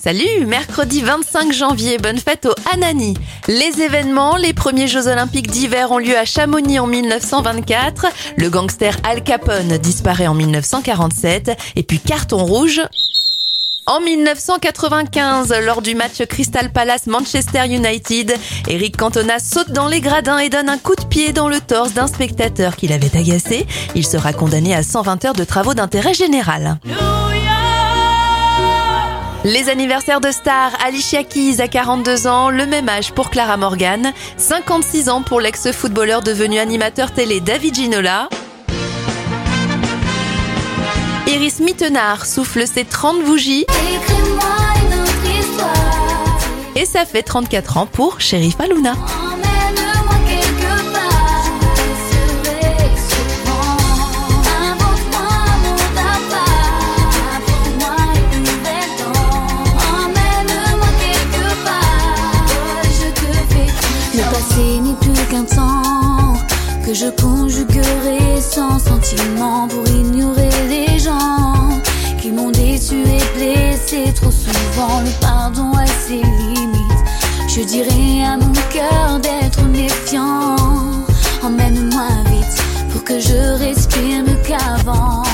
Salut, mercredi 25 janvier, bonne fête au Anani. Les événements, les premiers Jeux Olympiques d'hiver ont lieu à Chamonix en 1924, le gangster Al Capone disparaît en 1947, et puis carton rouge. En 1995, lors du match Crystal Palace Manchester United, Eric Cantona saute dans les gradins et donne un coup de pied dans le torse d'un spectateur qui l'avait agacé. Il sera condamné à 120 heures de travaux d'intérêt général. Les anniversaires de stars, Alicia Keys à 42 ans, le même âge pour Clara Morgan, 56 ans pour l'ex-footballeur devenu animateur télé David Ginola. Iris Mittenard souffle ses 30 bougies. Et ça fait 34 ans pour Sheriff Aluna. Que je conjuguerai sans sentiment pour ignorer les gens qui m'ont déçu et blessé trop souvent. Le pardon a ses limites. Je dirais à mon cœur d'être méfiant. Emmène-moi vite pour que je respire mieux qu'avant.